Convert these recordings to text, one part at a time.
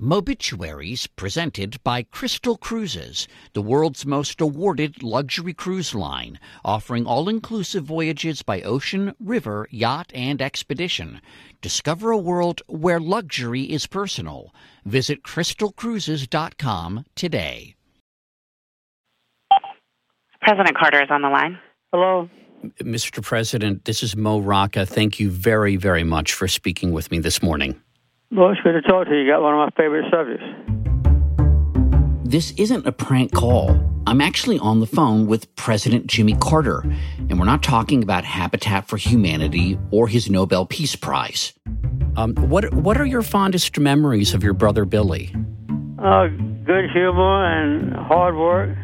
Mobituaries presented by Crystal Cruises, the world's most awarded luxury cruise line, offering all inclusive voyages by ocean, river, yacht, and expedition. Discover a world where luxury is personal. Visit crystalcruises.com today. President Carter is on the line. Hello. Mr. President, this is Mo Rocca. Thank you very, very much for speaking with me this morning. Well, it's good to talk to you. You got one of my favorite subjects. This isn't a prank call. I'm actually on the phone with President Jimmy Carter, and we're not talking about Habitat for Humanity or his Nobel Peace Prize. Um, what What are your fondest memories of your brother Billy? Uh, good humor and hard work.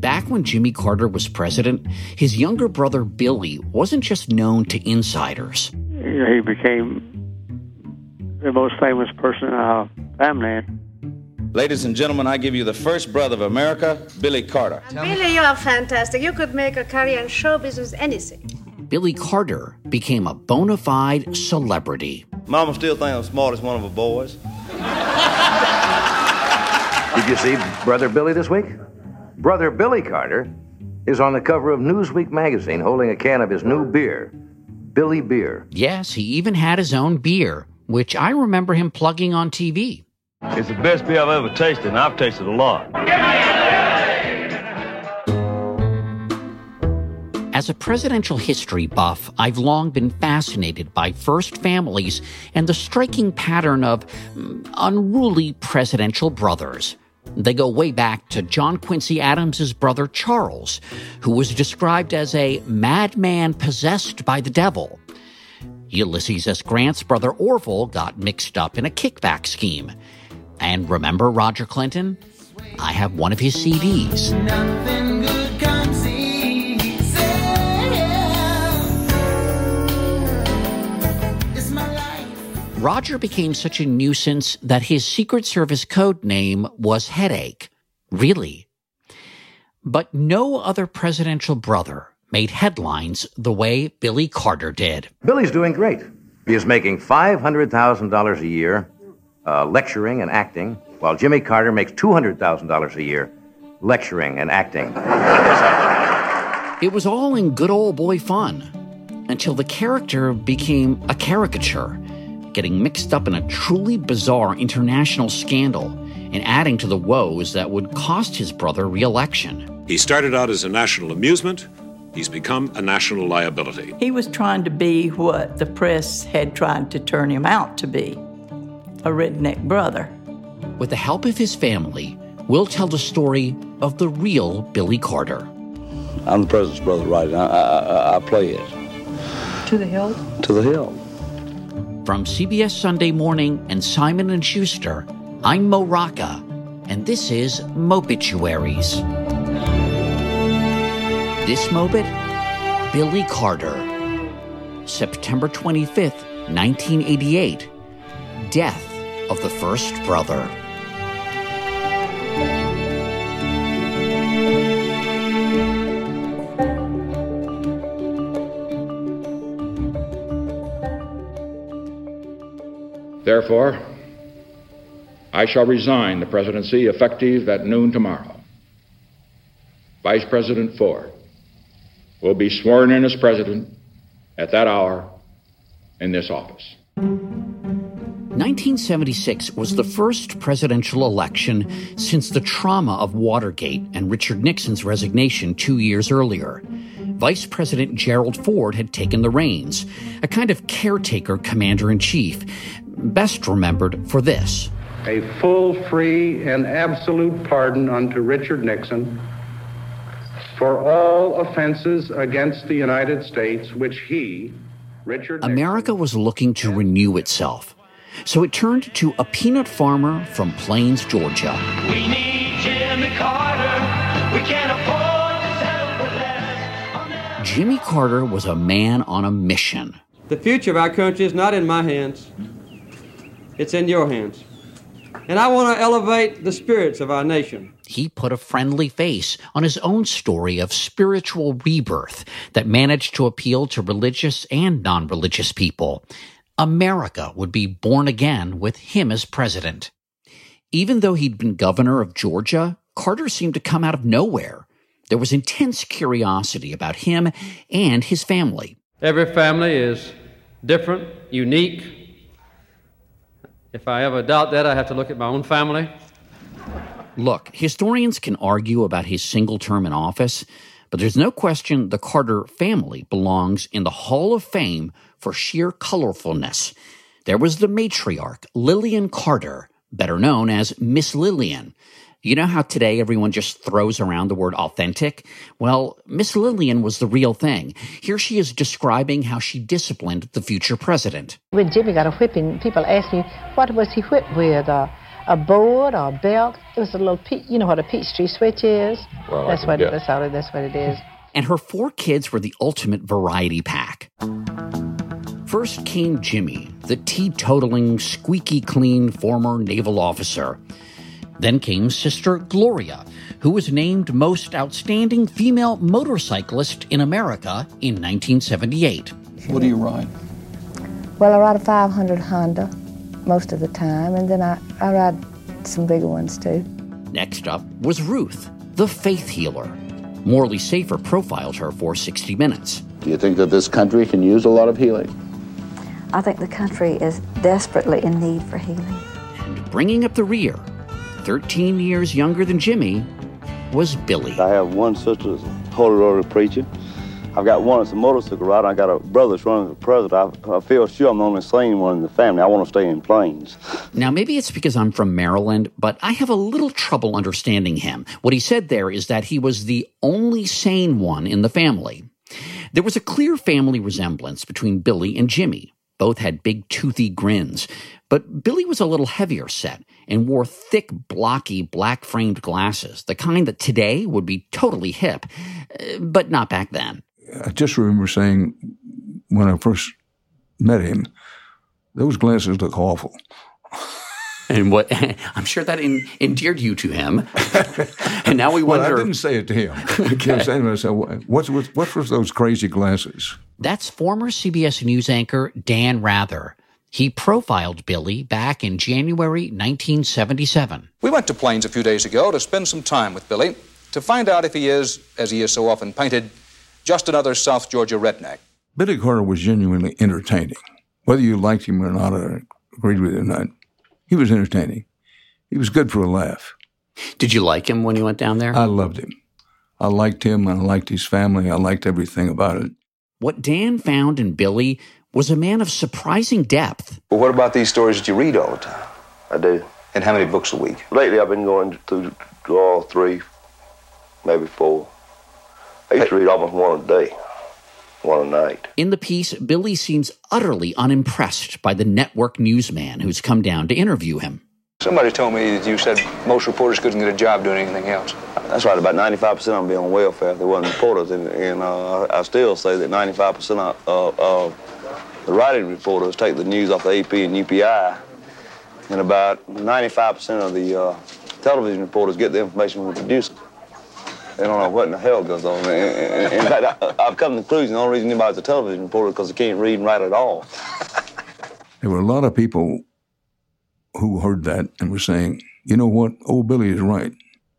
Back when Jimmy Carter was president, his younger brother Billy wasn't just known to insiders. He became the most famous person in our family. Ladies and gentlemen, I give you the first brother of America, Billy Carter. Uh, Billy, you are fantastic. You could make a career in show business, anything. Billy Carter became a bona fide celebrity. Mama still thinks I'm smart as one of her boys. Did you see Brother Billy this week? Brother Billy Carter is on the cover of Newsweek magazine holding a can of his new beer, Billy Beer. Yes, he even had his own beer, which I remember him plugging on TV. It's the best beer I've ever tasted, and I've tasted a lot. As a presidential history buff, I've long been fascinated by first families and the striking pattern of mm, unruly presidential brothers. They go way back to John Quincy Adams's brother Charles, who was described as a madman possessed by the devil. Ulysses S. Grant's brother Orvil got mixed up in a kickback scheme. And remember Roger Clinton? I have one of his CDs. Roger became such a nuisance that his Secret Service code name was Headache. Really. But no other presidential brother made headlines the way Billy Carter did. Billy's doing great. He is making $500,000 a year uh, lecturing and acting, while Jimmy Carter makes $200,000 a year lecturing and acting. It was all in good old boy fun until the character became a caricature, getting mixed up in a truly bizarre international scandal and adding to the woes that would cost his brother re election. He started out as a national amusement. He's become a national liability. He was trying to be what the press had tried to turn him out to be a redneck brother. With the help of his family, we'll tell the story of the real Billy Carter. I'm the president's brother, right? I, I, I play it. To the hill? To the hill. From CBS Sunday Morning and Simon and Schuster, I'm Mo Rocca, and this is Mobituaries. This Mobit, Billy Carter. September 25th, 1988. Death of the first brother. Therefore, I shall resign the presidency effective at noon tomorrow. Vice President Ford will be sworn in as president at that hour in this office. 1976 was the first presidential election since the trauma of Watergate and Richard Nixon's resignation two years earlier. Vice President Gerald Ford had taken the reins, a kind of caretaker commander in chief, best remembered for this. A full, free, and absolute pardon unto Richard Nixon for all offenses against the United States which he, Richard Nixon, America was looking to renew itself. So it turned to a peanut farmer from Plains, Georgia. We need Jimmy Carter. We can't afford to settle for. Jimmy Carter was a man on a mission. The future of our country is not in my hands, it's in your hands. And I want to elevate the spirits of our nation. He put a friendly face on his own story of spiritual rebirth that managed to appeal to religious and non religious people. America would be born again with him as president. Even though he'd been governor of Georgia, Carter seemed to come out of nowhere. There was intense curiosity about him and his family. Every family is different, unique. If I ever doubt that, I have to look at my own family. Look, historians can argue about his single term in office, but there's no question the Carter family belongs in the Hall of Fame for sheer colorfulness. There was the matriarch, Lillian Carter, better known as Miss Lillian. You know how today everyone just throws around the word authentic? Well, Miss Lillian was the real thing. Here she is describing how she disciplined the future president. When Jimmy got a whipping, people asked me, what was he whipped with? Uh, a board or a belt? It was a little, pe- you know what a Peachtree switch is? Well, that's what yeah. it, that's, all, that's what it is. And her four kids were the ultimate variety pack. First came Jimmy, the teetotaling, squeaky clean former naval officer. Then came sister Gloria, who was named Most Outstanding Female Motorcyclist in America in 1978. What do you ride? Well, I ride a 500 Honda most of the time, and then I, I ride some bigger ones too. Next up was Ruth, the faith healer. Morley Safer profiled her for 60 Minutes. Do you think that this country can use a lot of healing? I think the country is desperately in need for healing. And bringing up the rear, 13 years younger than Jimmy, was Billy. I have one sister that's a holy roller preacher. I've got one that's a motorcycle rider. I got a brother that's running for president. I, I feel sure I'm the only sane one in the family. I want to stay in Plains. Now, maybe it's because I'm from Maryland, but I have a little trouble understanding him. What he said there is that he was the only sane one in the family. There was a clear family resemblance between Billy and Jimmy. Both had big, toothy grins. But Billy was a little heavier set and wore thick, blocky, black framed glasses, the kind that today would be totally hip, uh, but not back then. I just remember saying when I first met him, those glasses look awful. And what I'm sure that en- endeared you to him. and now we Well, wonder. I didn't say it to him. I kept saying to myself, what's, what's, what was those crazy glasses? That's former CBS News anchor Dan Rather. He profiled Billy back in January 1977. We went to Plains a few days ago to spend some time with Billy to find out if he is, as he is so often painted, just another South Georgia redneck. Billy Carter was genuinely entertaining. Whether you liked him or not, or agreed with him or not, he was entertaining. He was good for a laugh. Did you like him when you went down there? I loved him. I liked him. I liked his family. I liked everything about it. What Dan found in Billy was a man of surprising depth. Well, what about these stories that you read all the time? I do. And how many books a week? Lately, I've been going through all three, maybe four. I used to read almost one a day, one a night. In the piece, Billy seems utterly unimpressed by the network newsman who's come down to interview him. Somebody told me that you said most reporters couldn't get a job doing anything else. That's right. About 95% of them be on welfare if they wasn't reporters, and, and uh, I still say that 95% of uh, uh, the writing reporters take the news off the AP and UPI, and about 95% of the uh, television reporters get the information from the producer. They don't know what in the hell goes on. In, in, in fact, I, I've come to the conclusion the only reason anybody's a television reporter is because they can't read and write at all. There were a lot of people who heard that and were saying, you know what, old Billy is right.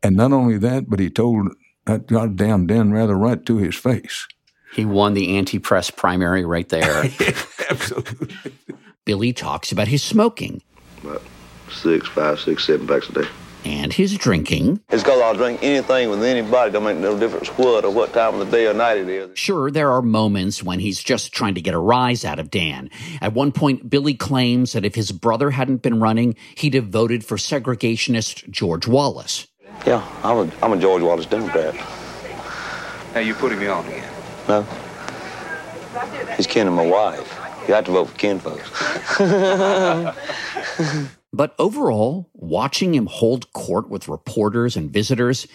And not only that, but he told that goddamn Dan Rather right to his face. He won the anti press primary right there. Absolutely. Billy talks about his smoking About six, five, six, seven packs a day. and his drinking. It's because I'll drink anything with anybody. Don't make no difference what or what time of the day or night it is. Sure, there are moments when he's just trying to get a rise out of Dan. At one point, Billy claims that if his brother hadn't been running, he'd have voted for segregationist George Wallace. Yeah, I'm a, I'm a George Wallace Democrat. Now you're putting me on again. No. He's kin to my wife. You have to vote for kin folks. But overall, watching him hold court with reporters and visitors,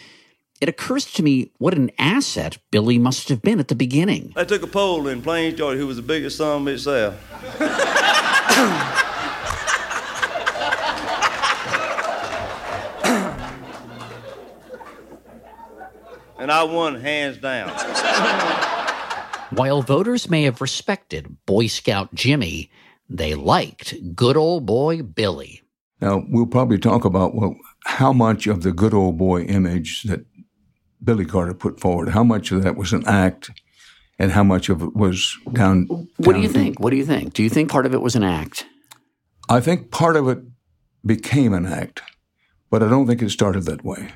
it occurs to me what an asset Billy must have been at the beginning. They took a poll in Plains, Georgia, who was the biggest son of itself. and I won hands down. While voters may have respected Boy Scout Jimmy, they liked good old boy Billy. Now, we'll probably talk about, well, how much of the good old boy image that Billy Carter put forward, how much of that was an act and how much of it was down. What do you think? What do you think? Do you think part of it was an act? I think part of it became an act, but I don't think it started that way.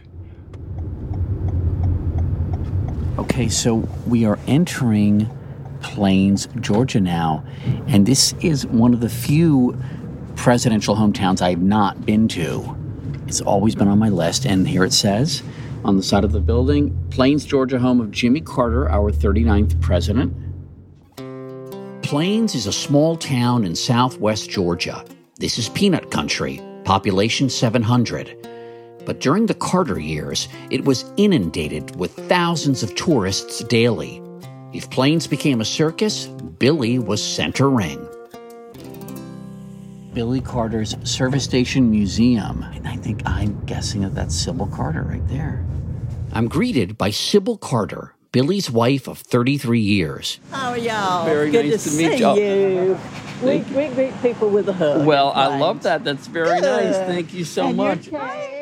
Okay, so we are entering Plains, Georgia now, and this is one of the few presidential hometowns I have not been to. It's always been on my list, and here it says on the side of the building Plains, Georgia, home of Jimmy Carter, our 39th president. Plains is a small town in southwest Georgia. This is peanut country, population 700. But during the Carter years, it was inundated with thousands of tourists daily. If Plains became a circus, Billy was center ring. Billy Carter's Service Station Museum. And I think I'm guessing that that's Sybil Carter right there. I'm greeted by Sybil Carter, Billy's wife of 33 years. How are y'all? Very Good nice to, to meet see y'all. you. We, we greet people with a hug. Well, I love that. That's very nice. Thank you so And you're much.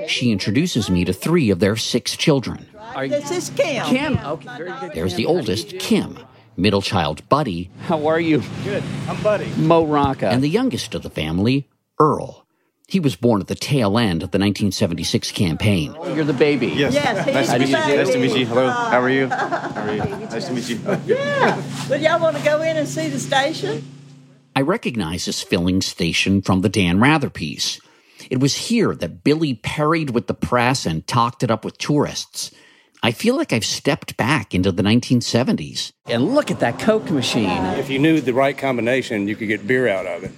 She introduces me to three of their six children. This is Kim. Kim. Okay, very good. There's the oldest, Kim. Middle child, Buddy. How are you? Good. I'm Buddy. Mo Rocca. And the youngest of the family, Earl. He was born at the tail end of the 1976 campaign. You're the baby. Yes. Yes, nice to meet you. Nice to meet you. Hello. How are you? How are you? Nice to meet you. Yeah. But y'all want to go in and see the station? I recognize this filling station from the Dan Rather piece. It was here that Billy parried with the press and talked it up with tourists. I feel like I've stepped back into the 1970s. And look at that Coke machine. If you knew the right combination, you could get beer out of it.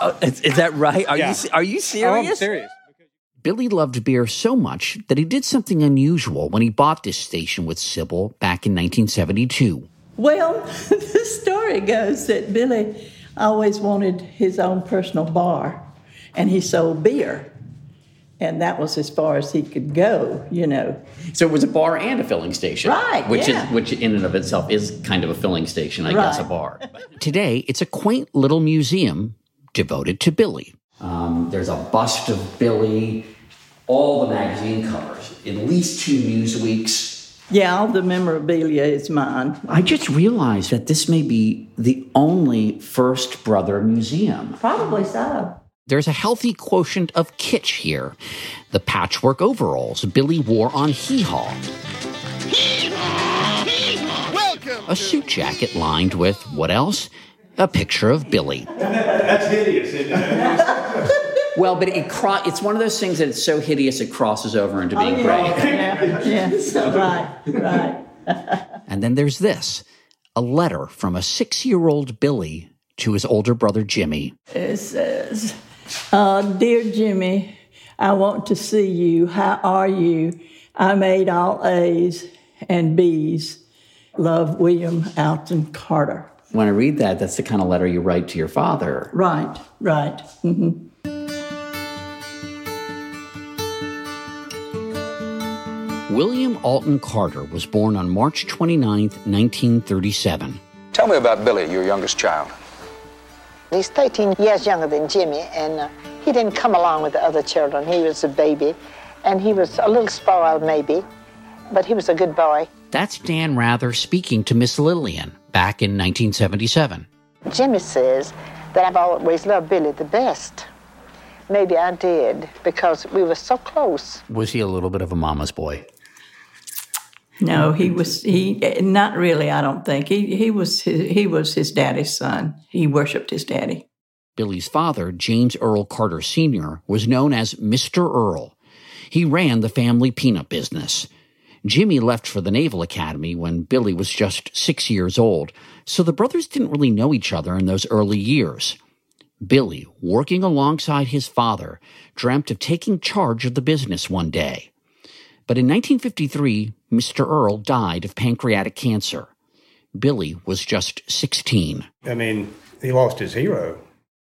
Oh, is, is that right? Are Yeah. you are you serious? Oh. I'm serious. Billy loved beer so much that he did something unusual when he bought this station with Sybil back in 1972. Well, the story goes that Billy always wanted his own personal bar, and he sold beer. And that was as far as he could go, you know. So it was a bar and a filling station, Right, Which yeah. is which in and of itself is kind of a filling station, I guess, a bar. Today, it's a quaint little museum devoted to Billy. Um, there's a bust of Billy, all the magazine covers, at least two Newsweeks. Yeah, all the memorabilia is mine. I just realized that this may be the only First Brother museum. Probably so. There's a healthy quotient of kitsch here. The patchwork overalls Billy wore on Hee Haw. A suit jacket lined with what else? A picture of Billy. That's hideous. Well, but it cro- it's one of those things that it's so hideous it crosses over into being Oh, great. yeah, yes, right, right. And then there's this a letter from a six year old Billy to his older brother Jimmy. It says, uh, Dear Jimmy, I want to see you. How are you? I made all A's and B's. Love, William Alton Carter. When I read that, that's the kind of letter you write to your father. Right, right. Mm-hmm. William Alton Carter was born on March 29, 1937. Tell me about Billy, your youngest child. He's 13 years younger than Jimmy, and uh, he didn't come along with the other children. He was a baby, and he was a little spoiled, maybe, but he was a good boy. That's Dan Rather speaking to Miss Lillian back in 1977. Jimmy says that I've always loved Billy the best. Maybe I did because we were so close. Was he a little bit of a mama's boy? No, he was he eh, not really. I don't think he he was his, he was his daddy's son. He worshipped his daddy. Billy's father, James Earl Carter Sr., was known as Mr. Earl. He ran the family peanut business. Jimmy left for the Naval Academy when Billy was just six years old, so the brothers didn't really know each other in those early years. Billy, working alongside his father, dreamt of taking charge of the business one day. But in 1953, Mr. Earl died of pancreatic cancer. Billy was just 16. I mean, he lost his hero.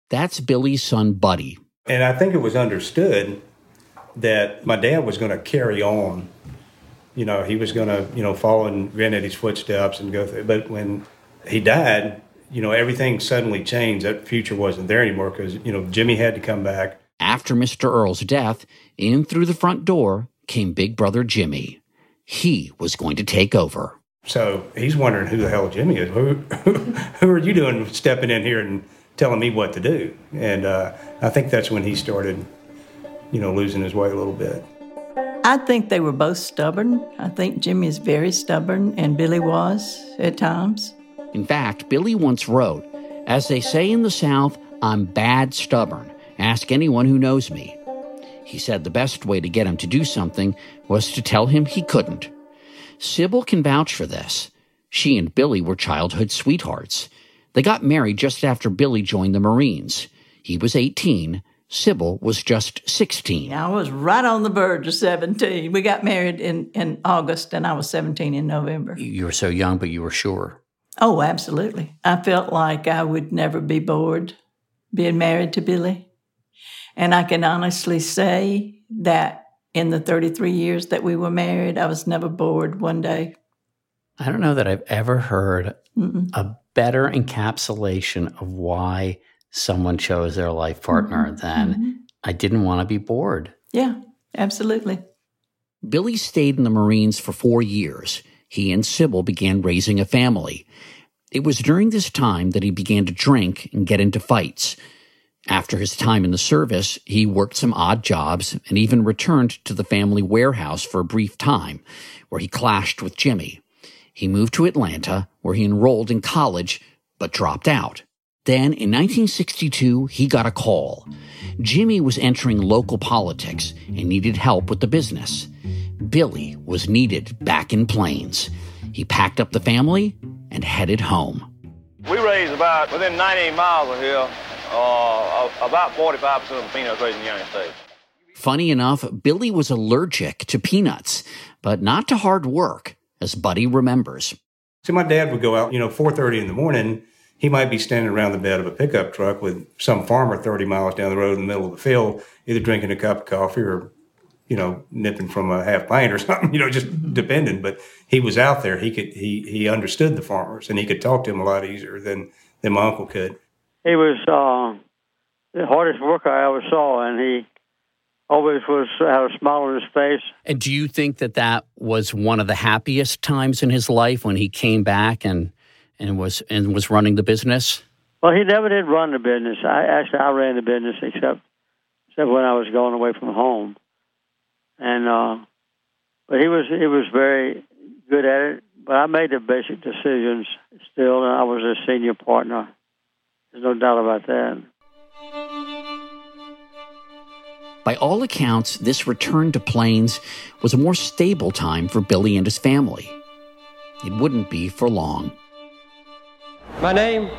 That's Billy's son, Buddy. And I think it was understood that my dad was going to carry on. You know, he was going to, you know, follow in Granddaddy's footsteps and go through. But when he died, you know, everything suddenly changed. That future wasn't there anymore because, you know, Jimmy had to come back. After Mr. Earl's death, in through the front door came Big Brother Jimmy. He was going to take over. So he's wondering who the hell Jimmy is. Who, who, who are you doing stepping in here and telling me what to do? And uh, I think that's when he started, you know, losing his way a little bit. I think they were both stubborn. I think Jimmy is very stubborn, and Billy was at times. In fact, Billy once wrote, As they say in the South, I'm bad stubborn. Ask anyone who knows me. He said the best way to get him to do something was to tell him he couldn't. Sybil can vouch for this. She and Billy were childhood sweethearts. They got married just after Billy joined the Marines. He was 18, Sybil was just 16. I was right on the verge of 17. We got married in, in August, and I was 17 in November. You were so young, but you were sure. Oh, absolutely. I felt like I would never be bored being married to Billy. And I can honestly say that in the 33 years that we were married, I was never bored one day. I don't know that I've ever heard Mm-mm. a better encapsulation of why someone chose their life partner Mm-hmm. than Mhm. I didn't want to be bored. Yeah, absolutely. Billy stayed in the Marines for four years. He and Sybil began raising a family. It was during this time that he began to drink and get into fights. After his time in the service, he worked some odd jobs and even returned to the family warehouse for a brief time, where he clashed with Jimmy. He moved to Atlanta, where he enrolled in college, but dropped out. Then, in 1962, he got a call. Jimmy was entering local politics and needed help with the business. Billy was needed back in Plains. He packed up the family and headed home. We raise about, within 98 miles of here, uh, about 45% of the peanuts raised in the United States. Funny enough, Billy was allergic to peanuts, but not to hard work, as Buddy remembers. So my dad would go out, you know, 4.30 in the morning. He might be standing around the bed of a pickup truck with some farmer 30 miles down the road in the middle of the field, either drinking a cup of coffee or, you know, nipping from a half pint or something, you know, just depending. But he was out there. He could, he, he understood the farmers and he could talk to them a lot easier than, than my uncle could. He was uh, the hardest worker I ever saw, and he always was had a smile on his face. And do you think that that was one of the happiest times in his life when he came back and and was and was running the business? Well, he never did run the business. I actually I ran the business except except when I was going away from home, and uh, but he was he was very good at it. But I made the basic decisions still, and I was a senior partner. There's no doubt about that. By all accounts, this return to Plains was a more stable time for Billy and his family. It wouldn't be for long. My name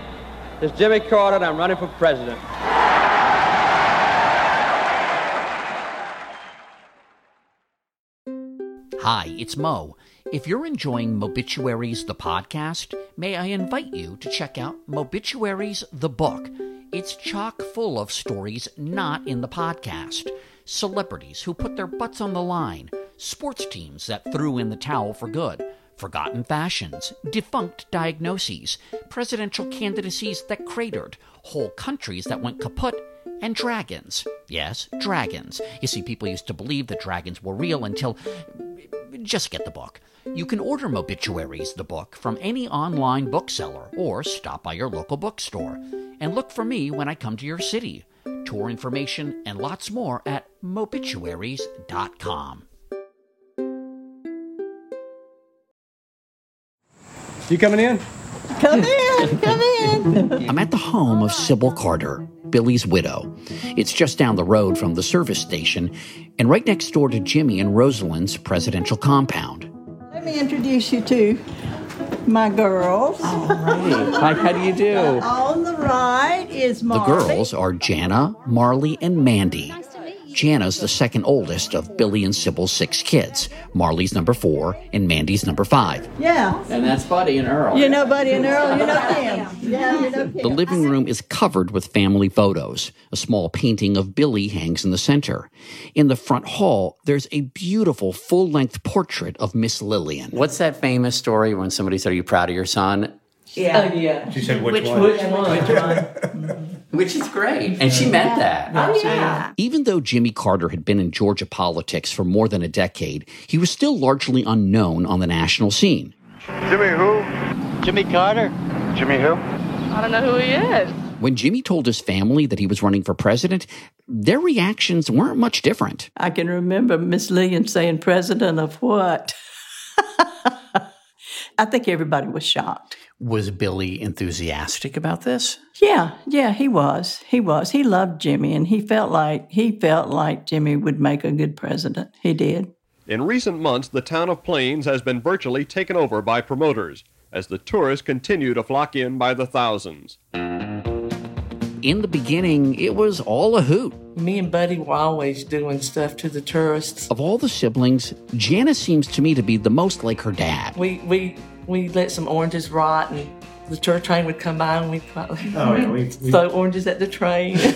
is Jimmy Carter, and I'm running for president. Hi, it's Mo. If you're enjoying Mobituaries the podcast, may I invite you to check out Mobituaries the book. It's chock full of stories not in the podcast. Celebrities who put their butts on the line, sports teams that threw in the towel for good, forgotten fashions, defunct diagnoses, presidential candidacies that cratered, whole countries that went kaput, and dragons. Yes, dragons. You see, people used to believe that dragons were real until. Just get the book. You can order Mobituaries, the book, from any online bookseller or stop by your local bookstore. And look for me when I come to your city. Tour information and lots more at mobituaries.com. You coming in? Come in, come in. I'm at the home of Sybil Carter, Billy's widow. It's just down the road from the service station and right next door to Jimmy and Rosalynn's presidential compound. Let me introduce you to my girls. All right. Hi, how do you do? On the right is Marley. The girls are Jana, Marley, and Mandy. Jana's the second oldest of Billy and Sybil's six kids. Marley's number four, and Mandy's number five. Yeah. And that's Buddy and Earl. You know Buddy and Earl, you know him. Yeah, you know The living room is covered with family photos. A small painting of Billy hangs in the center. In the front hall, there's a beautiful full length portrait of Miss Lillian. What's that famous story when somebody said, Are you proud of your son? Yeah. Oh, yeah. She said, which, Which one? one? Which one? Which is great. And she meant that. Oh, yeah. Even though Jimmy Carter had been in Georgia politics for more than a decade, he was still largely unknown on the national scene. Jimmy who? Jimmy Carter. Jimmy who? I don't know who he is. When Jimmy told his family that he was running for president, their reactions weren't much different. I can remember Miss Lillian saying, President of what? I think everybody was shocked. Was Billy enthusiastic about this? Yeah, yeah, he was. He was. He loved Jimmy and he felt like he felt like Jimmy would make a good president. He did. In recent months, the town of Plains has been virtually taken over by promoters as the tourists continue to flock in by the thousands. In the beginning, it was all a hoot. Me and Buddy were always doing stuff to the tourists. Of all the siblings, Janice seems to me to be the most like her dad. We we we let some oranges rot, and the tour train would come by, and we'd Oh, yeah, we- we- throw oranges at the train.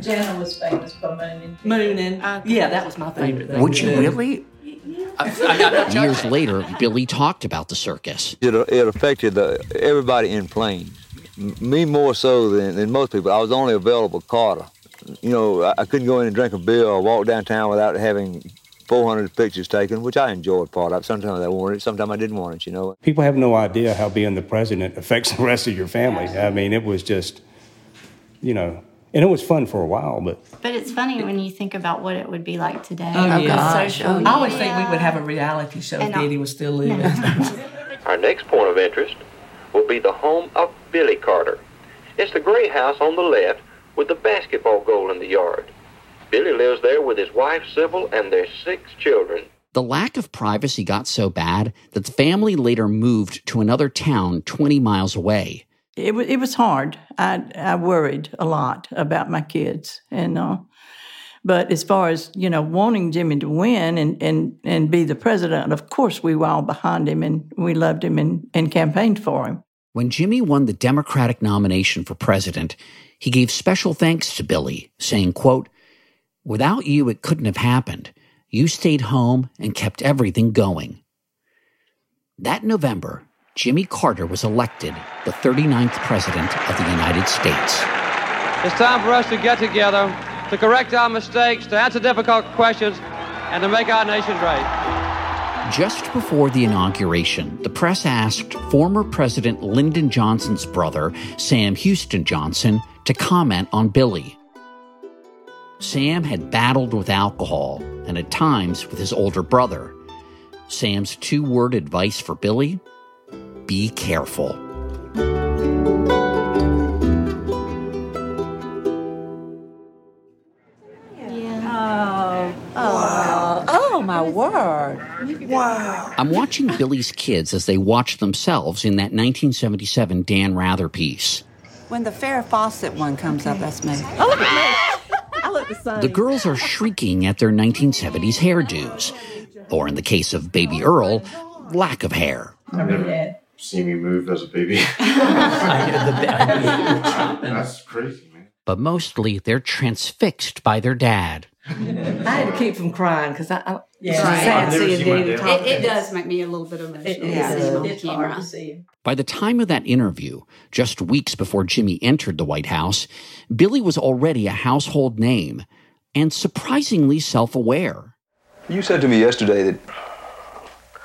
Jana was famous for mooning. Mooning. Yeah, that was my favorite thing. Would you do. really? Years later, Billy talked about the circus. It, it affected uh, everybody in Plains. Me more so than, than most people. I was only available Carter. You know, I, I couldn't go in and drink a beer or walk downtown without having 400 pictures taken, which I enjoyed part of. Sometimes I wanted it, sometimes I didn't want it, you know. People have no idea how being the president affects the rest of your family. I mean, it was just, you know, and it was fun for a while, but But it's funny when you think about what it would be like today. Oh, with yeah. social oh, media. I always think we would have a reality show if And I- Eddie was still living. Our next point of interest will be the home of Billy Carter. It's the gray house on the left with the basketball goal in the yard. Billy lives there with his wife Sybil and their six children. The lack of privacy got so bad that the family later moved to another town 20 miles away. It was it was hard. I I worried a lot about my kids, and uh, but as far as you know, wanting Jimmy to win and and and be the president, of course we were all behind him, and we loved him and and campaigned for him. When Jimmy won the Democratic nomination for president, he gave special thanks to Billy, saying, quote, Without you, it couldn't have happened. You stayed home and kept everything going. That November, Jimmy Carter was elected the 39th President of the United States. It's time for us to get together, to correct our mistakes, to answer difficult questions, and to make our nation great. Just before the inauguration, the press asked former President Lyndon Johnson's brother, Sam Houston Johnson, to comment on Billy. Sam had battled with alcohol and at times with his older brother. Sam's two word advice for Billy be careful. Oh, oh, oh, my word. Wow. I'm watching Billy's kids as they watch themselves in that 1977 Dan Rather piece. When the Farrah Fawcett one comes up, that's me. Oh, look at me. I look the. The girls are shrieking at their 1970s hairdos, or in the case of Baby Earl, lack of hair. I've never seen me move as a baby. That's crazy, man. But mostly they're transfixed by their dad. I had to keep from crying because I, I Yeah. it's Right. sad I've seeing seen my Daddy dad. talk. It, it does make me a little bit emotional It- yeah, see him on It's hard camera. to see. By the time of that interview, just weeks before Jimmy entered the White House, Billy was already a household name and surprisingly self aware. You said to me yesterday that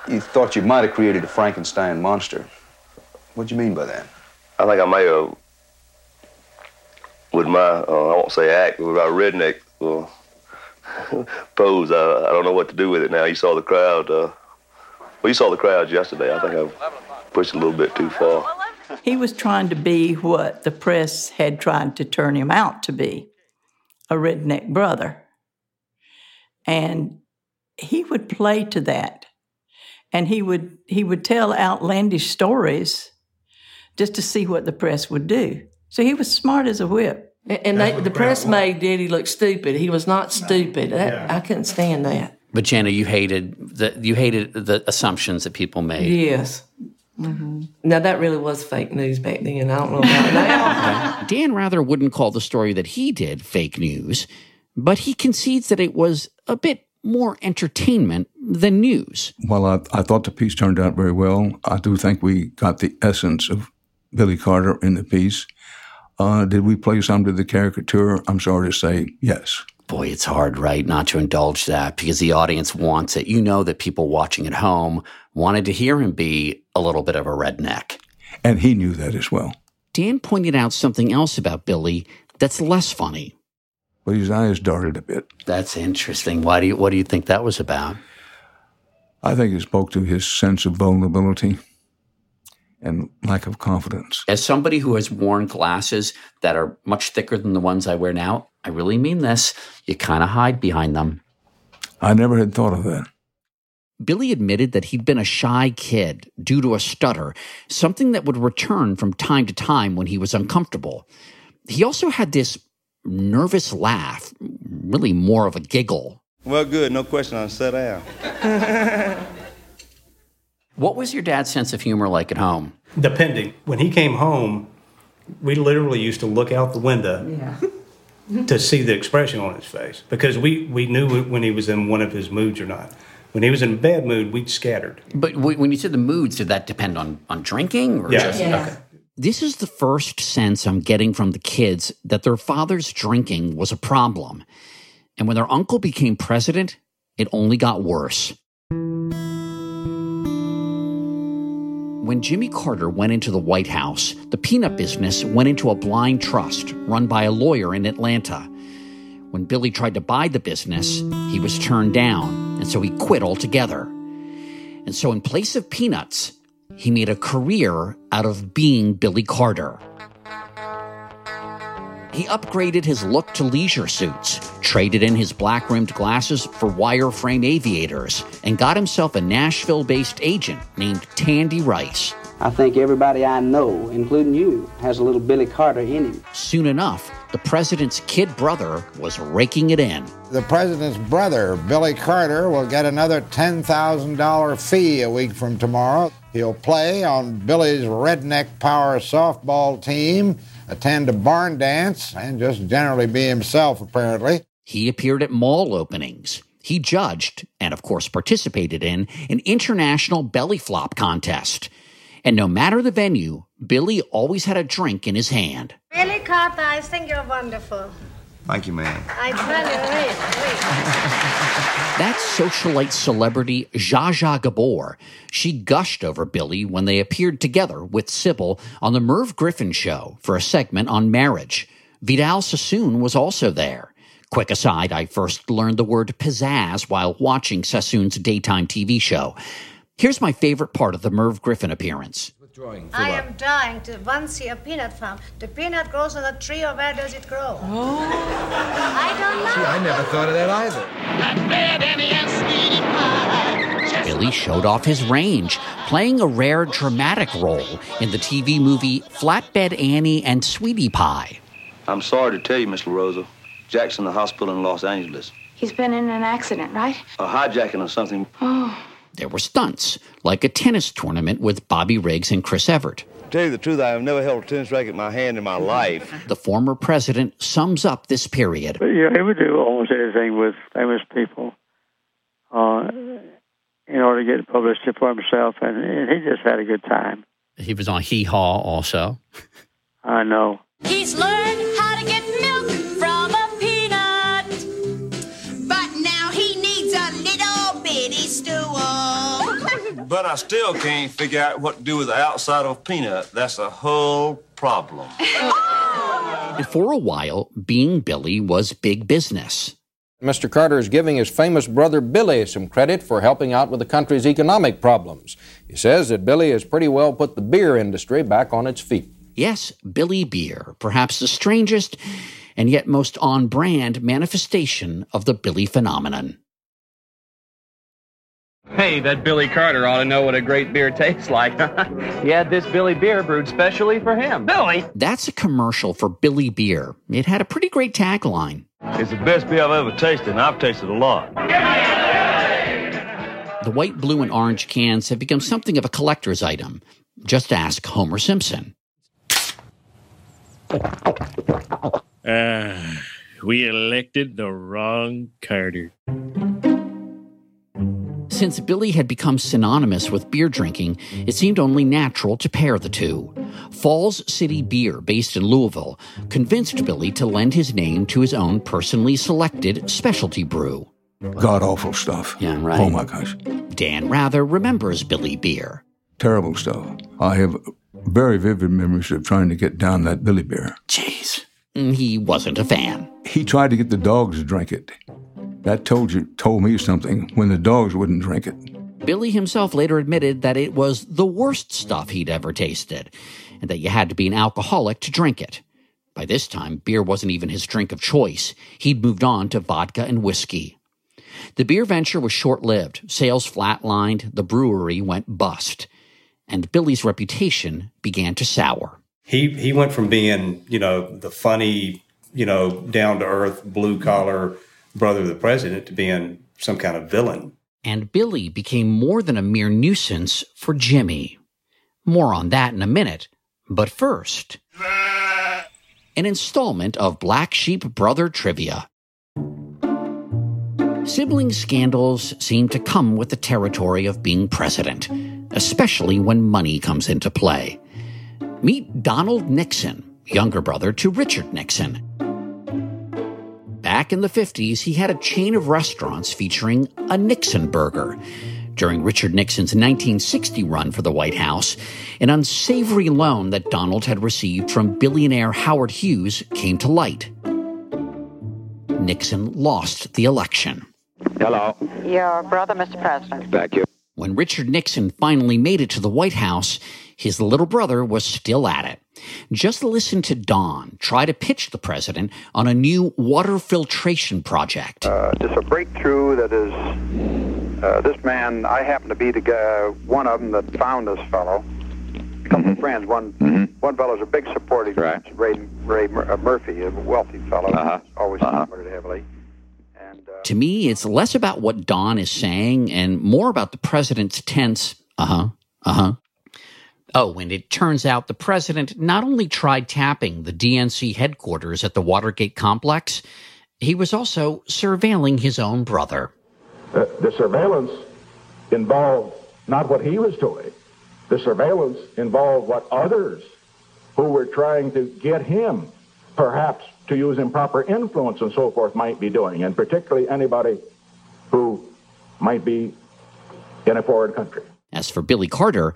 you thought you might have created a Frankenstein monster. What do you mean by that? I think I may have, with my, uh, I won't say act, but with my redneck uh, pose, I, I don't know what to do with it now. You saw the crowd, uh, well, you saw the crowds yesterday. I think I pushed a little bit too far. He was trying to be what the press had tried to turn him out to be a redneck brother. And he would play to that. And he would he would tell outlandish stories just to see what the press would do. So he was smart as a whip. And, and they, the press made Daddy look stupid. He was not stupid. That, I couldn't stand that. But Jana, you hated the you hated the assumptions that people made. Yes. hmm Now that really was fake news back then. I don't know about now. Dan Rather wouldn't call the story that he did fake news, but he concedes that it was a bit more entertainment than news. Well, I, I thought the piece turned out very well, I do think we got the essence of Billy Carter in the piece. Uh, did we play some to the caricature? I'm sorry to say, yes. Boy, it's hard, right, not to indulge that because the audience wants it. You know that people watching at home wanted to hear him be a little bit of a redneck. And he knew that as well. Dan pointed out something else about Billy that's less funny. But his eyes darted a bit. That's interesting. Why do you, what do you think that was about? I think it spoke to his sense of vulnerability and lack of confidence. As somebody who has worn glasses that are much thicker than the ones I wear now, I really mean this, you kind of hide behind them. I never had thought of that. Billy admitted that he'd been a shy kid due to a stutter, something that would return from time to time when he was uncomfortable. He also had this nervous laugh, really more of a giggle. Well, good. No question. I'll sit down. What was your dad's sense of humor like at home? Depending. When he came home, we literally used to look out the window Yeah. to see the expression on his face because we, we knew when he was in one of his moods or not. When he was in a bad mood, we'd scattered. But when you said the moods, did that depend on, on drinking or Yeah. just Yeah. okay? This is the first sense I'm getting from the kids that their father's drinking was a problem. And when their uncle became president, it only got worse. When Jimmy Carter went into the White House, the peanut business went into a blind trust run by a lawyer in Atlanta. When Billy tried to buy the business, he was turned down, and so he quit altogether. And so, in place of peanuts, he made a career out of being Billy Carter. He upgraded his look to leisure suits, traded in his black rimmed glasses for wireframe aviators, and got himself a Nashville based agent named Tandy Rice. I think everybody I know, including you, has a little Billy Carter in him. Soon enough, the president's kid brother was raking it in. The president's brother, Billy Carter, will get another $10,000 fee a week from tomorrow. He'll play on Billy's Redneck Power softball team, attend a barn dance, and just generally be himself, apparently. He appeared at mall openings. He judged, and of course participated in, an international belly flop contest. And no matter the venue, Billy always had a drink in his hand. Billy Carter, I think you're wonderful. Thank you, ma'am. I tell you, wait, wait. That socialite celebrity, Zsa Zsa Gabor, she gushed over Billy when they appeared together with Sybil on the Merv Griffin show for a segment on marriage. Vidal Sassoon was also there. Quick aside, I first learned the word pizzazz while watching Sassoon's daytime TV show. Here's my favorite part of the Merv Griffin appearance. I am dying to once see a peanut farm. The peanut grows on a tree, or where does it grow? Oh. I don't know. Gee, I never thought of that either. Flatbed Annie and Sweetie Pie. Billy showed off his range, playing a rare dramatic role in the TV movie Flatbed Annie and Sweetie Pie. I'm sorry to tell you, Miss LaRosa, Jack's in the hospital in Los Angeles. He's been in an accident, right? A hijacking or something. Oh. There were stunts, like a tennis tournament with Bobby Riggs and Chris Evert. Tell you the truth, I have never held a tennis racket in my hand in my life. The former president sums up this period. But yeah, he would do almost anything with famous people uh, in order to get publicity for himself, and, and he just had a good time. He was on Hee Haw also. I know. He's learned how to get milk But I still can't figure out what to do with the outside of a peanut. That's a whole problem. And for a while, being Billy was big business. Mr. Carter is giving his famous brother Billy some credit for helping out with the country's economic problems. He says that Billy has pretty well put the beer industry back on its feet. Yes, Billy Beer, perhaps the strangest and yet most on brand manifestation of the Billy phenomenon. Hey, that Billy Carter ought to know what a great beer tastes like. he had this Billy beer brewed specially for him. Billy? That's a commercial for Billy Beer. It had a pretty great tagline. It's the best beer I've ever tasted, and I've tasted a lot. The white, blue, and orange cans have become something of a collector's item. Just ask Homer Simpson. Ah, we elected the wrong Carter. Since Billy had become synonymous with beer drinking, it seemed only natural to pair the two. Falls City Beer, based in Louisville, convinced Billy to lend his name to his own personally selected specialty brew. God awful stuff. Yeah, right. Oh my gosh. Dan Rather remembers Billy Beer. Terrible stuff. I have very vivid memories of trying to get down that Billy beer. Jeez. Mm, he wasn't a fan. He tried to get the dogs to drink it. That told you told me something when the dogs wouldn't drink it. Billy himself later admitted that it was the worst stuff he'd ever tasted, and that you had to be an alcoholic to drink it. By this time, beer wasn't even his drink of choice. He'd moved on to vodka and whiskey. The beer venture was short lived. Sales flatlined, the brewery went bust, and Billy's reputation began to sour. He he went from being, you know, the funny, you know, down to earth, blue collar brother of the president to being some kind of villain. And Billy became more than a mere nuisance for Jimmy. More on that in a minute. But first, an installment of Black Sheep Brother Trivia. Sibling scandals seem to come with the territory of being president, especially when money comes into play. Meet Donald Nixon, younger brother to Richard Nixon. Back in the 50s, he had a chain of restaurants featuring a Nixon burger. During Richard Nixon's 1960 run for the White House, an unsavory loan that Donald had received from billionaire Howard Hughes came to light. Nixon lost the election. Hello. Your brother, Mr. President. Thank you. When Richard Nixon finally made it to the White House, his little brother was still at it. Just listen to Don try to pitch the president on a new water filtration project. Uh, just a breakthrough that is uh, this man. I happen to be the guy, one of them that found this fellow. A couple of friends. One one fellow's a big supporter. Right. Ray Ray Mur- uh, Murphy, a wealthy fellow, Uh-huh. always supported heavily. To me, it's less about what Don is saying and more about the president's tense, uh huh, uh huh. Oh, and it turns out the president not only tried tapping the DNC headquarters at the Watergate complex, he was also surveilling his own brother. Uh, the surveillance involved not what he was doing. The surveillance involved what others who were trying to get him, perhaps to use improper influence and so forth, might be doing, and particularly anybody who might be in a foreign country. As for Billy Carter,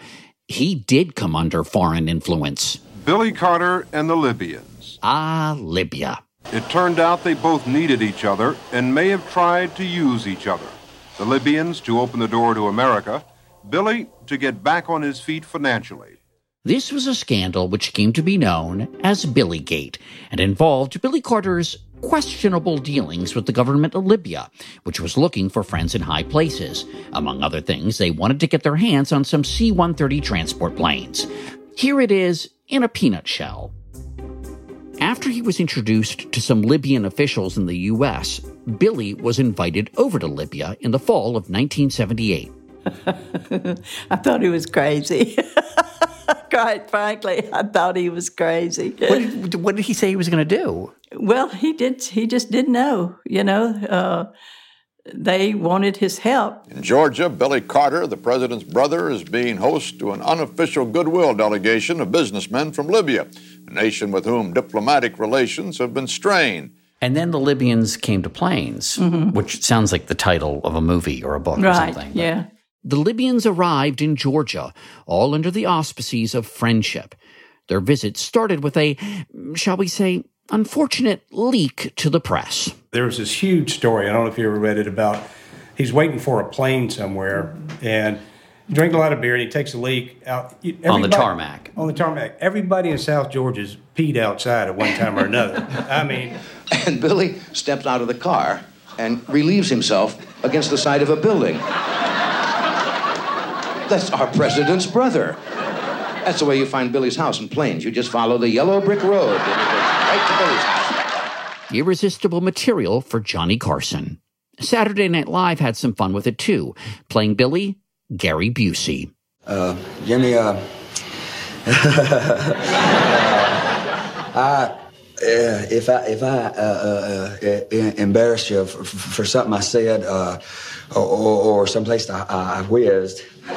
he did come under foreign influence. Billy Carter and the Libyans. Ah, Libya. It turned out they both needed each other and may have tried to use each other. The Libyans to open the door to America, Billy to get back on his feet financially. This was a scandal which came to be known as Billygate and involved Billy Carter's questionable dealings with the government of Libya, which was looking for friends in high places. Among other things, they wanted to get their hands on some C 130 transport planes. Here it is in a peanut shell. After he was introduced to some Libyan officials in the U.S., Billy was invited over to Libya in the fall of 1978. I thought he was crazy. Quite frankly, I thought he was crazy. What did, what did he say he was going to do? Well, he did. He just didn't know. You know, uh, they wanted his help. In Georgia, Billy Carter, the president's brother, is being host to an unofficial goodwill delegation of businessmen from Libya, a nation with whom diplomatic relations have been strained. And then the Libyans came to Plains, which sounds like the title of a movie or a book or right? something. Yeah. The Libyans arrived in Georgia, all under the auspices of friendship. Their visit started with a, shall we say, unfortunate leak to the press. There was this huge story. I don't know if you ever read it about he's waiting for a plane somewhere and drinking a lot of beer and he takes a leak out On the tarmac. On the tarmac. Everybody in South Georgia's peed outside at one time or another. I mean, And Billy steps out of the car and relieves himself against the side of a building. That's our president's brother. That's the way you find Billy's house in Plains. You just follow the yellow brick road. Right to Billy's house. Irresistible material for Johnny Carson. Saturday Night Live had some fun with it too, playing Billy, Gary Busey. Uh, Jimmy, uh, uh, Uh, if I if I uh, uh, uh embarrassed you for, for, something I said uh, or, or someplace I, I whizzed, uh,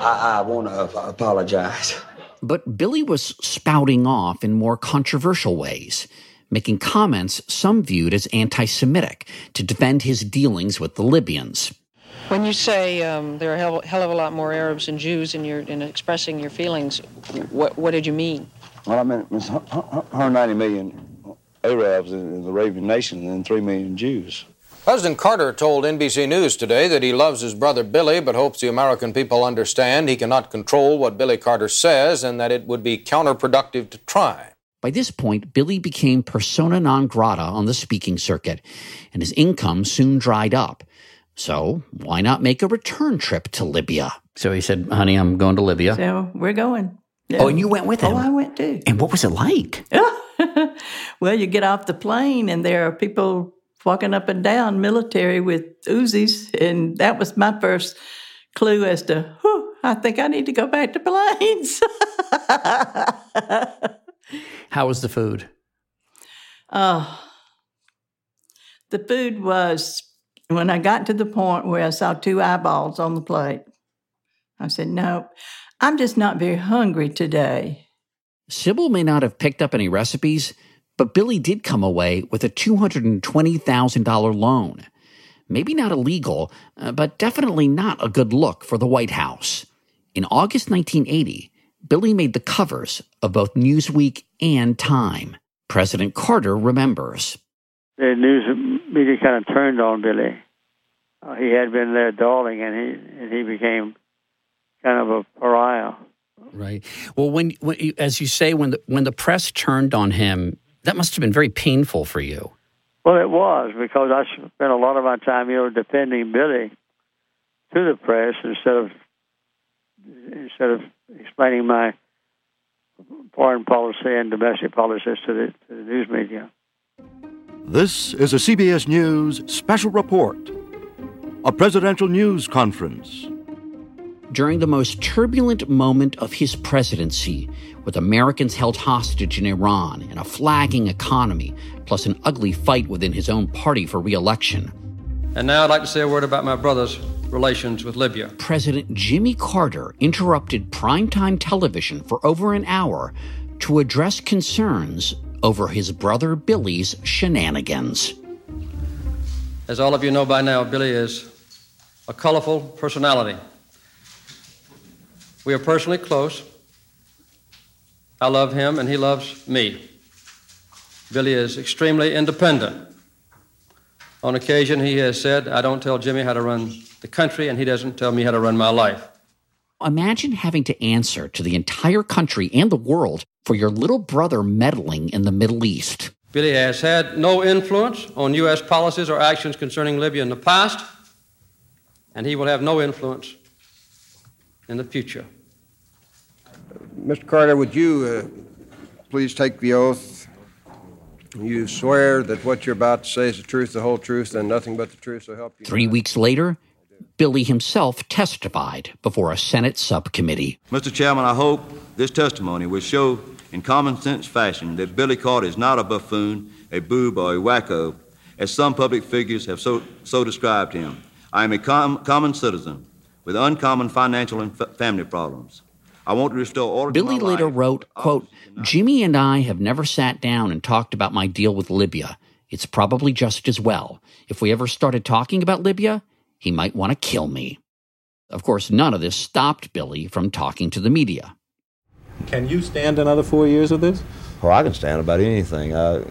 I, I want to apologize. But Billy was spouting off in more controversial ways, making comments some viewed as anti Semitic to defend his dealings with the Libyans. When you say um, there are a hell, hell, of a lot more Arabs than Jews in, your, in expressing your feelings, what, what did you mean? Well, I mean, it's 190 million Arabs in the Arabian nation and 3 million Jews. President Carter told NBC News today that he loves his brother Billy, but hopes the American people understand he cannot control what Billy Carter says and that it would be counterproductive to try. By this point, Billy became persona non grata on the speaking circuit, and his income soon dried up. So, why not make a return trip to Libya? So he said, Honey, I'm going to Libya. So, we're going. Yeah. Oh, and you went with oh, him? Oh, I went too. And what was it like? well, you get off the plane and there are people walking up and down military with Uzis. And that was my first clue as to, whew, I think I need to go back to Plains. How was the food? Oh, the food was, when I got to the point where I saw two eyeballs on the plate, I said, nope. I'm just not very hungry today. Sybil may not have picked up any recipes, but Billy did come away with a $220,000 loan. Maybe not illegal, uh, but definitely not a good look for the White House. In August 1980, Billy made the covers of both Newsweek and Time. President Carter remembers. The news media kind of turned on Billy. Uh, he had been their darling, and he and he became kind of a pariah. Right. Well, when, when as you say, when the when the press turned on him, that must have been very painful for you. Well, it was because I spent a lot of my time, you know, defending Billy to the press instead of instead of explaining my foreign policy and domestic policies to the, to the news media. This is a CBS News special report, a presidential news conference during the most turbulent moment of his presidency, with Americans held hostage in Iran and a flagging economy, plus an ugly fight within his own party for reelection. And now I'd like to say a word about my brother's relations with Libya. President Jimmy Carter interrupted primetime television for over an hour to address concerns over his brother Billy's shenanigans. As all of you know by now, Billy is a colorful personality we are personally close. I love him and he loves me. Billy is extremely independent. On occasion, he has said, I don't tell Jimmy how to run the country, and he doesn't tell me how to run my life. Imagine having to answer to the entire country and the world for your little brother meddling in the Middle East. Billy has had no influence on U.S. policies or actions concerning Libya in the past, and he will have no influence in the future. Mr. Carter, would you uh, please take the oath? You swear that what you're about to say is the truth, the whole truth, and nothing but the truth, so help you. Three weeks later, Billy himself testified before a Senate subcommittee. Mr. Chairman, I hope this testimony will show in common sense fashion that Billy Carter is not a buffoon, a boob, or a wacko, as some public figures have so, so described him. I am a com- common citizen with uncommon financial and f- family problems. I want to restore order. Billy later life. wrote, oh, quote, Jimmy and I have never sat down and talked about my deal with Libya. It's probably just as well. If we ever started talking about Libya, he might want to kill me. Of course, none of this stopped Billy from talking to the media. Can you stand another four years of this? Oh, I can stand about anything. I,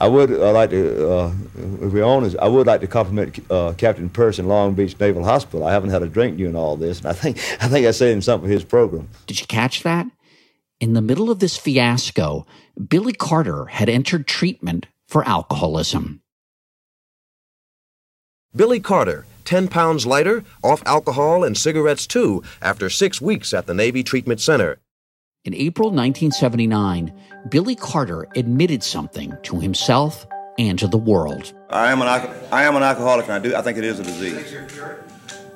I would uh, like to, uh, if we're honest, I would like to compliment uh, Captain Pearson, Long Beach Naval Hospital. I haven't had a drink during all this, and I think I think I said in something for his program. Did you catch that? In the middle of this fiasco, Billy Carter had entered treatment for alcoholism. Billy Carter, 10 pounds lighter, off alcohol and cigarettes too, after six weeks at the Navy Treatment Center. In April 1979, Billy Carter admitted something to himself and to the world. I am an, I am an alcoholic, and I do. I think it is a disease.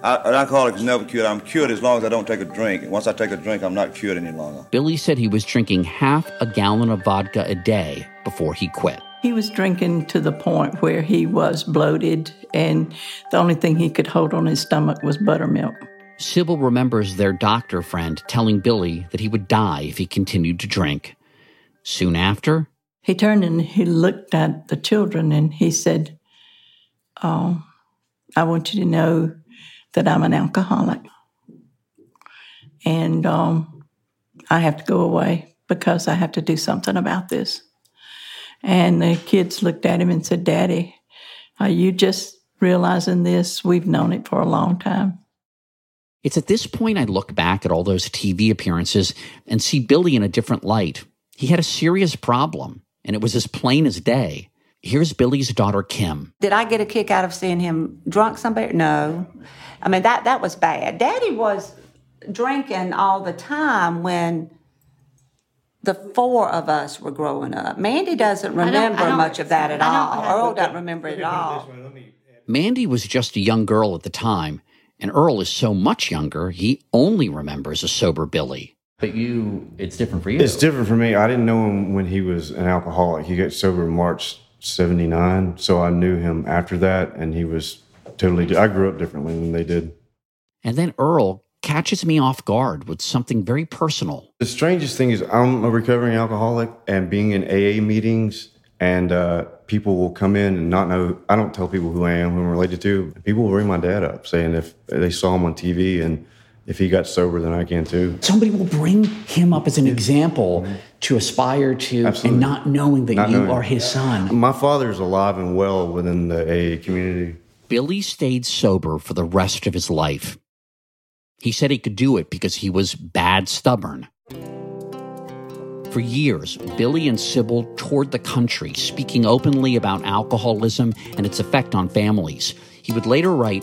I, an alcoholic is never cured. I'm cured as long as I don't take a drink. Once I take a drink, I'm not cured any longer. Billy said he was drinking half a gallon of vodka a day before he quit. He was drinking to the point where he was bloated, and the only thing he could hold on his stomach was buttermilk. Sybil remembers their doctor friend telling Billy that he would die if he continued to drink. Soon after, he turned and he looked at the children and he said, Oh, I want you to know that I'm an alcoholic. And um, I have to go away because I have to do something about this. And the kids looked at him and said, Daddy, are you just realizing this? We've known it for a long time. It's at this point I look back at all those TV appearances and see Billy in a different light. He had a serious problem, and it was as plain as day. Here's Billy's daughter, Kim. Did I get a kick out of seeing him drunk somewhere? No. I mean, that, that was bad. Daddy was drinking all the time when the four of us were growing up. Mandy doesn't remember I don't, I don't, much of that at all. Earl doesn't remember it at all. Mandy was just a young girl at the time, and Earl is so much younger, he only remembers a sober Billy. But you, it's different for you. It's different for me. I didn't know him when he was an alcoholic. He got sober in March 79. So I knew him after that, and he was totally, I grew up differently than they did. And then Earl catches me off guard with something very personal. The strangest thing is, I'm a recovering alcoholic, and being in AA meetings, and uh, people will come in and not know. I don't tell people who I am, who I'm related to. People will bring my dad up, saying if they saw him on TV and if he got sober, then I can too. Somebody will bring him up as an example mm-hmm. to aspire to, Absolutely. and not knowing that not you knowing. are his son. My father is alive and well within the AA community. Billy stayed sober for the rest of his life. He said he could do it because he was bad stubborn. For years, Billy and Sybil toured the country, speaking openly about alcoholism and its effect on families. He would later write,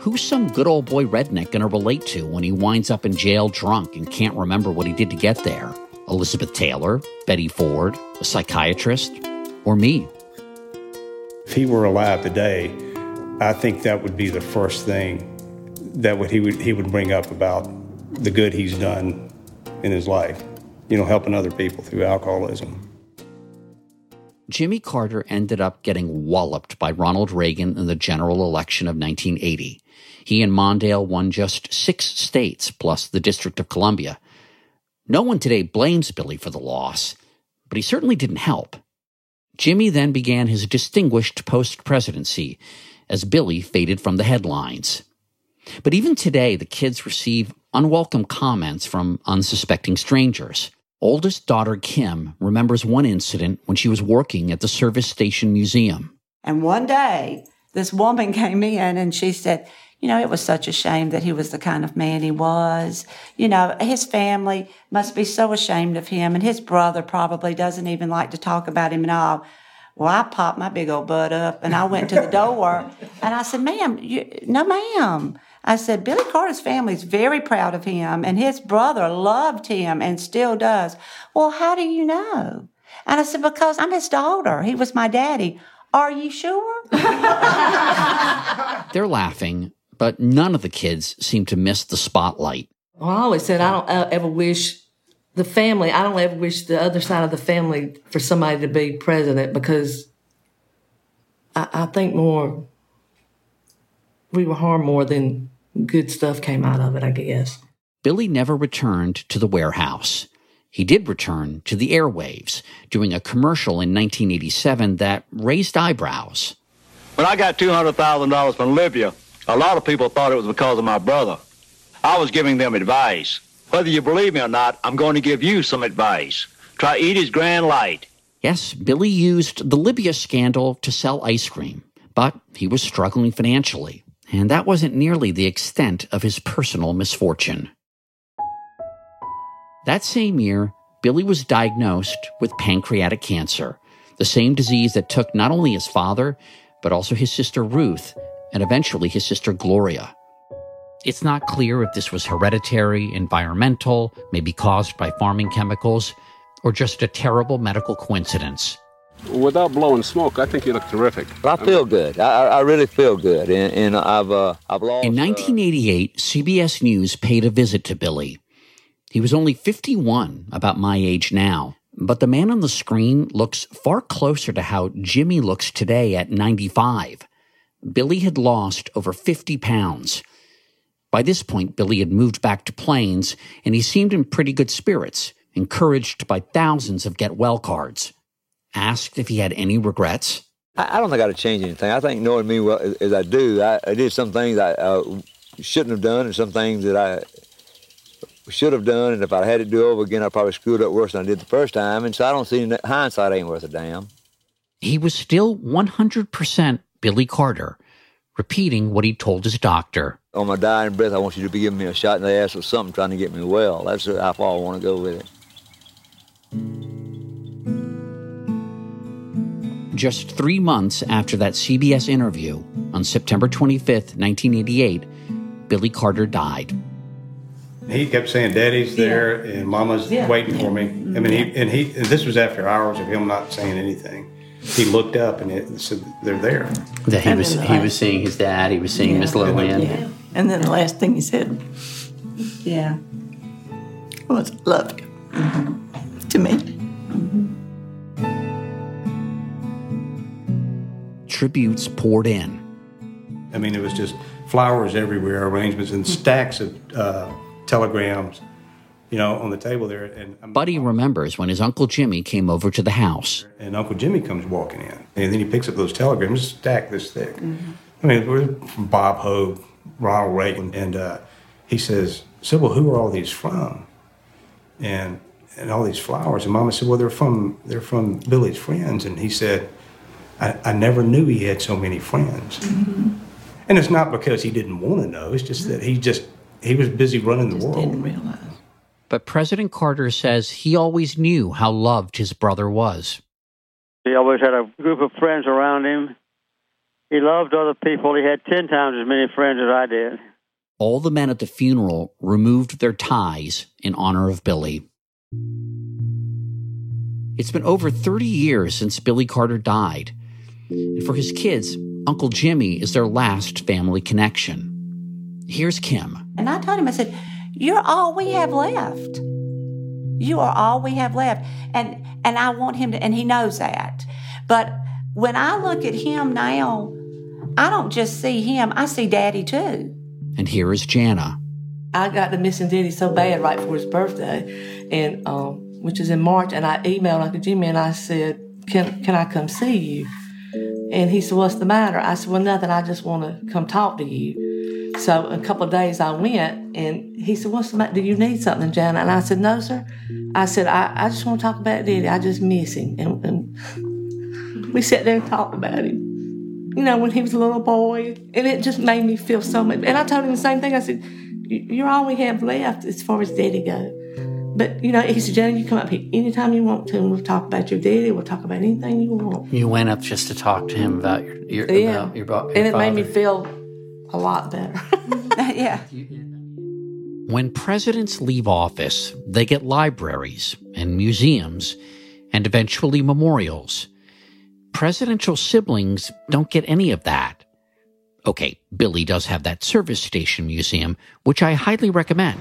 Who's some good old boy redneck going to relate to when he winds up in jail drunk and can't remember what he did to get there? Elizabeth Taylor, Betty Ford, a psychiatrist, or me? If he were alive today, I think that would be the first thing that would he would he would bring up about the good he's done in his life. You know, helping other people through alcoholism. Jimmy Carter ended up getting walloped by Ronald Reagan in the general election of 1980. He and Mondale won just six states plus the District of Columbia. No one today blames Billy for the loss, but he certainly didn't help. Jimmy then began his distinguished post presidency as Billy faded from the headlines. But even today, the kids receive unwelcome comments from unsuspecting strangers. Oldest daughter Kim remembers one incident when she was working at the Service Station Museum. And one day, this woman came in and she said, you know, it was such a shame that he was the kind of man he was. You know, his family must be so ashamed of him, and his brother probably doesn't even like to talk about him at all. Well, I popped my big old butt up and I went to the door and I said, ma'am, you, no, ma'am. I said, Billy Carter's family is very proud of him, and his brother loved him and still does. Well, how do you know? And I said, Because I'm his daughter. He was my daddy. Are you sure? They're laughing, but none of the kids seem to miss the spotlight. Well, I always said I don't uh, ever wish the family, I don't ever wish the other side of the family for somebody to be president because I, I think more we were harmed more than good stuff came out of it, I guess. Billy never returned to the warehouse. He did return to the airwaves, doing a commercial in 1987 that raised eyebrows. When I got $200,000 from Libya, a lot of people thought it was because of my brother. I was giving them advice. Whether you believe me or not, I'm going to give you some advice. Try Edy's Grand Light. Yes, Billy used the Libya scandal to sell ice cream, but he was struggling financially and that wasn't nearly the extent of his personal misfortune. That same year, Billy was diagnosed with pancreatic cancer, the same disease that took not only his father, but also his sister Ruth, and eventually his sister Gloria. It's not clear if this was hereditary, environmental, maybe caused by farming chemicals, or just a terrible medical coincidence. Without blowing smoke, I think you look terrific. I feel good. I, I really feel good, and, and I've uh, I've lost. In 1988, CBS News paid a visit to Billy. He was only 51, about my age now, but the man on the screen looks far closer to how Jimmy looks today at 95. Billy had lost over 50 pounds. By this point, Billy had moved back to Plains, and he seemed in pretty good spirits, encouraged by thousands of get well cards. Asked if he had any regrets. I, I don't think I'd change anything. I think knowing me well as, as I do, I, I, did some things I uh, shouldn't have done, and some things that I should have done. And if I had to do over again, I probably screwed up worse than I did the first time. And so I don't see hindsight ain't worth a damn. He was still 100% Billy Carter, repeating what he told his doctor. On my dying breath, I want you to be giving me a shot in the ass or something, trying to get me well. That's how far I want to go with it. Just three months after that CBS interview, on September 25th, 1988, Billy Carter died. He kept saying, "Daddy's there and Mama's yeah. waiting for me." I mean, he and he. And this was after hours of him not saying anything. He looked up and it said, "They're there." That he was he was seeing his dad. He was seeing yeah. Miss Lillian. Yeah. And then the last thing he said, "Yeah," was "Love you." Mm-hmm. To me. Tributes poured in. I mean, it was just flowers everywhere, arrangements, and stacks of uh, telegrams, you know, on the table there. And I'm, Buddy remembers when his Uncle Jimmy came over to the house. And Uncle Jimmy comes walking in, and then he picks up those telegrams, stacked this thick. Mm-hmm. I mean, we're from Bob Hope, Ronald Reagan, and uh, he says, Sybil, who are all these from? And and all these flowers. And Mama said, Well, they're from they're from Billy's friends. And he said, I, I never knew he had so many friends. Mm-hmm. And it's not because he didn't want to know, it's just that he just, he was busy running the world. didn't realize. But President Carter says he always knew how loved his brother was. He always had a group of friends around him. He loved other people. He had 10 times as many friends as I did. All the men at the funeral removed their ties in honor of Billy. It's been over 30 years since Billy Carter died. And for his kids, Uncle Jimmy is their last family connection. Here's Kim. And I told him, I said, You're all we have left. You are all we have left. And and I want him to and he knows that. But when I look at him now, I don't just see him, I see daddy too. And here is Jana. I got to missing Daddy so bad right before his birthday, and um, which is in March, and I emailed Uncle Jimmy and I said, "Can can I come see you?" And he said, What's the matter? I said, Well, nothing. I just want to come talk to you. So a couple of days I went and he said, What's the matter? Do you need something, Jana? And I said, No, sir. I said, I, I just want to talk about Daddy. I just miss him. And, and we sat there and talked about him. You know, when he was a little boy. And it just made me feel so much. And I told him the same thing. I said, You're all we have left as far as Daddy goes. But you know, he said, Jenny, you come up here anytime you want to, and we'll talk about your daddy. We'll talk about anything you want. You went up just to talk to him about your, your yeah. about your, your and it father. made me feel a lot better. yeah. When presidents leave office, they get libraries and museums, and eventually memorials. Presidential siblings don't get any of that. Okay, Billy does have that service station museum, which I highly recommend.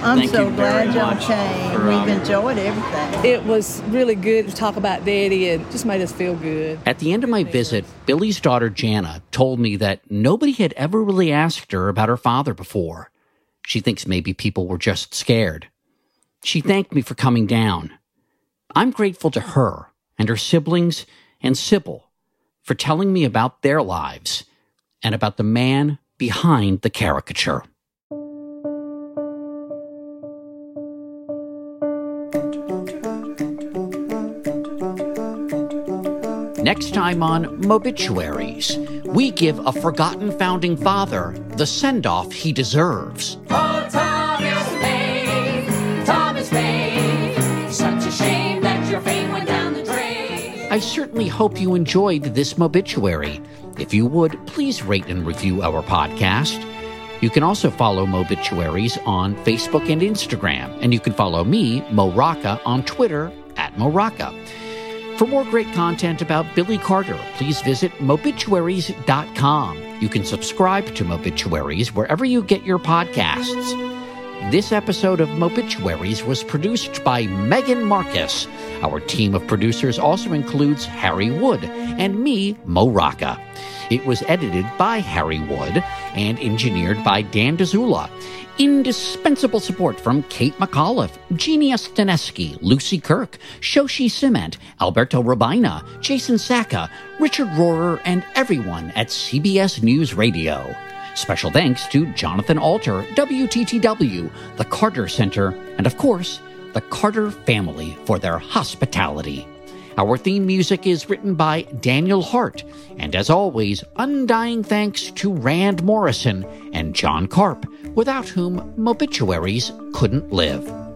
I'm Thank so glad y'all came. for, um, We've enjoyed everything. It was really good to talk about Daddy and just made us feel good. At the end of my visit, Billy's daughter Jana told me that nobody had ever really asked her about her father before. She thinks maybe people were just scared. She thanked me for coming down. I'm grateful to her and her siblings and Sybil for telling me about their lives and about the man behind the caricature. Next time on Mobituaries, we give a forgotten founding father the send off he deserves. Oh, Thomas Paine, Thomas Paine, such a shame that your fame went down the drain. I certainly hope you enjoyed this Mobituary. If you would, please rate and review our podcast. You can also follow Mobituaries on Facebook and Instagram, and you can follow me, Mo Rocca, on Twitter at Mo Rocca. For more great content about Billy Carter, please visit mobituaries.com. You can subscribe to Mobituaries wherever you get your podcasts. This episode of Mobituaries was produced by Megan Marcus. Our team of producers also includes Harry Wood and me, Mo Rocca. It was edited by Harry Wood and engineered by Dan Dzula. Indispensable support from Kate McAuliffe, Genia Stanesky, Lucy Kirk, Shoshi Cement, Alberto Robina, Jason Sacca, Richard Rohrer, and everyone at CBS News Radio. Special thanks to Jonathan Alter, WTTW, the Carter Center, and of course, the Carter family for their hospitality. Our theme music is written by Daniel Hart, and as always, undying thanks to Rand Morrison and John Karp, without whom Mobituaries couldn't live.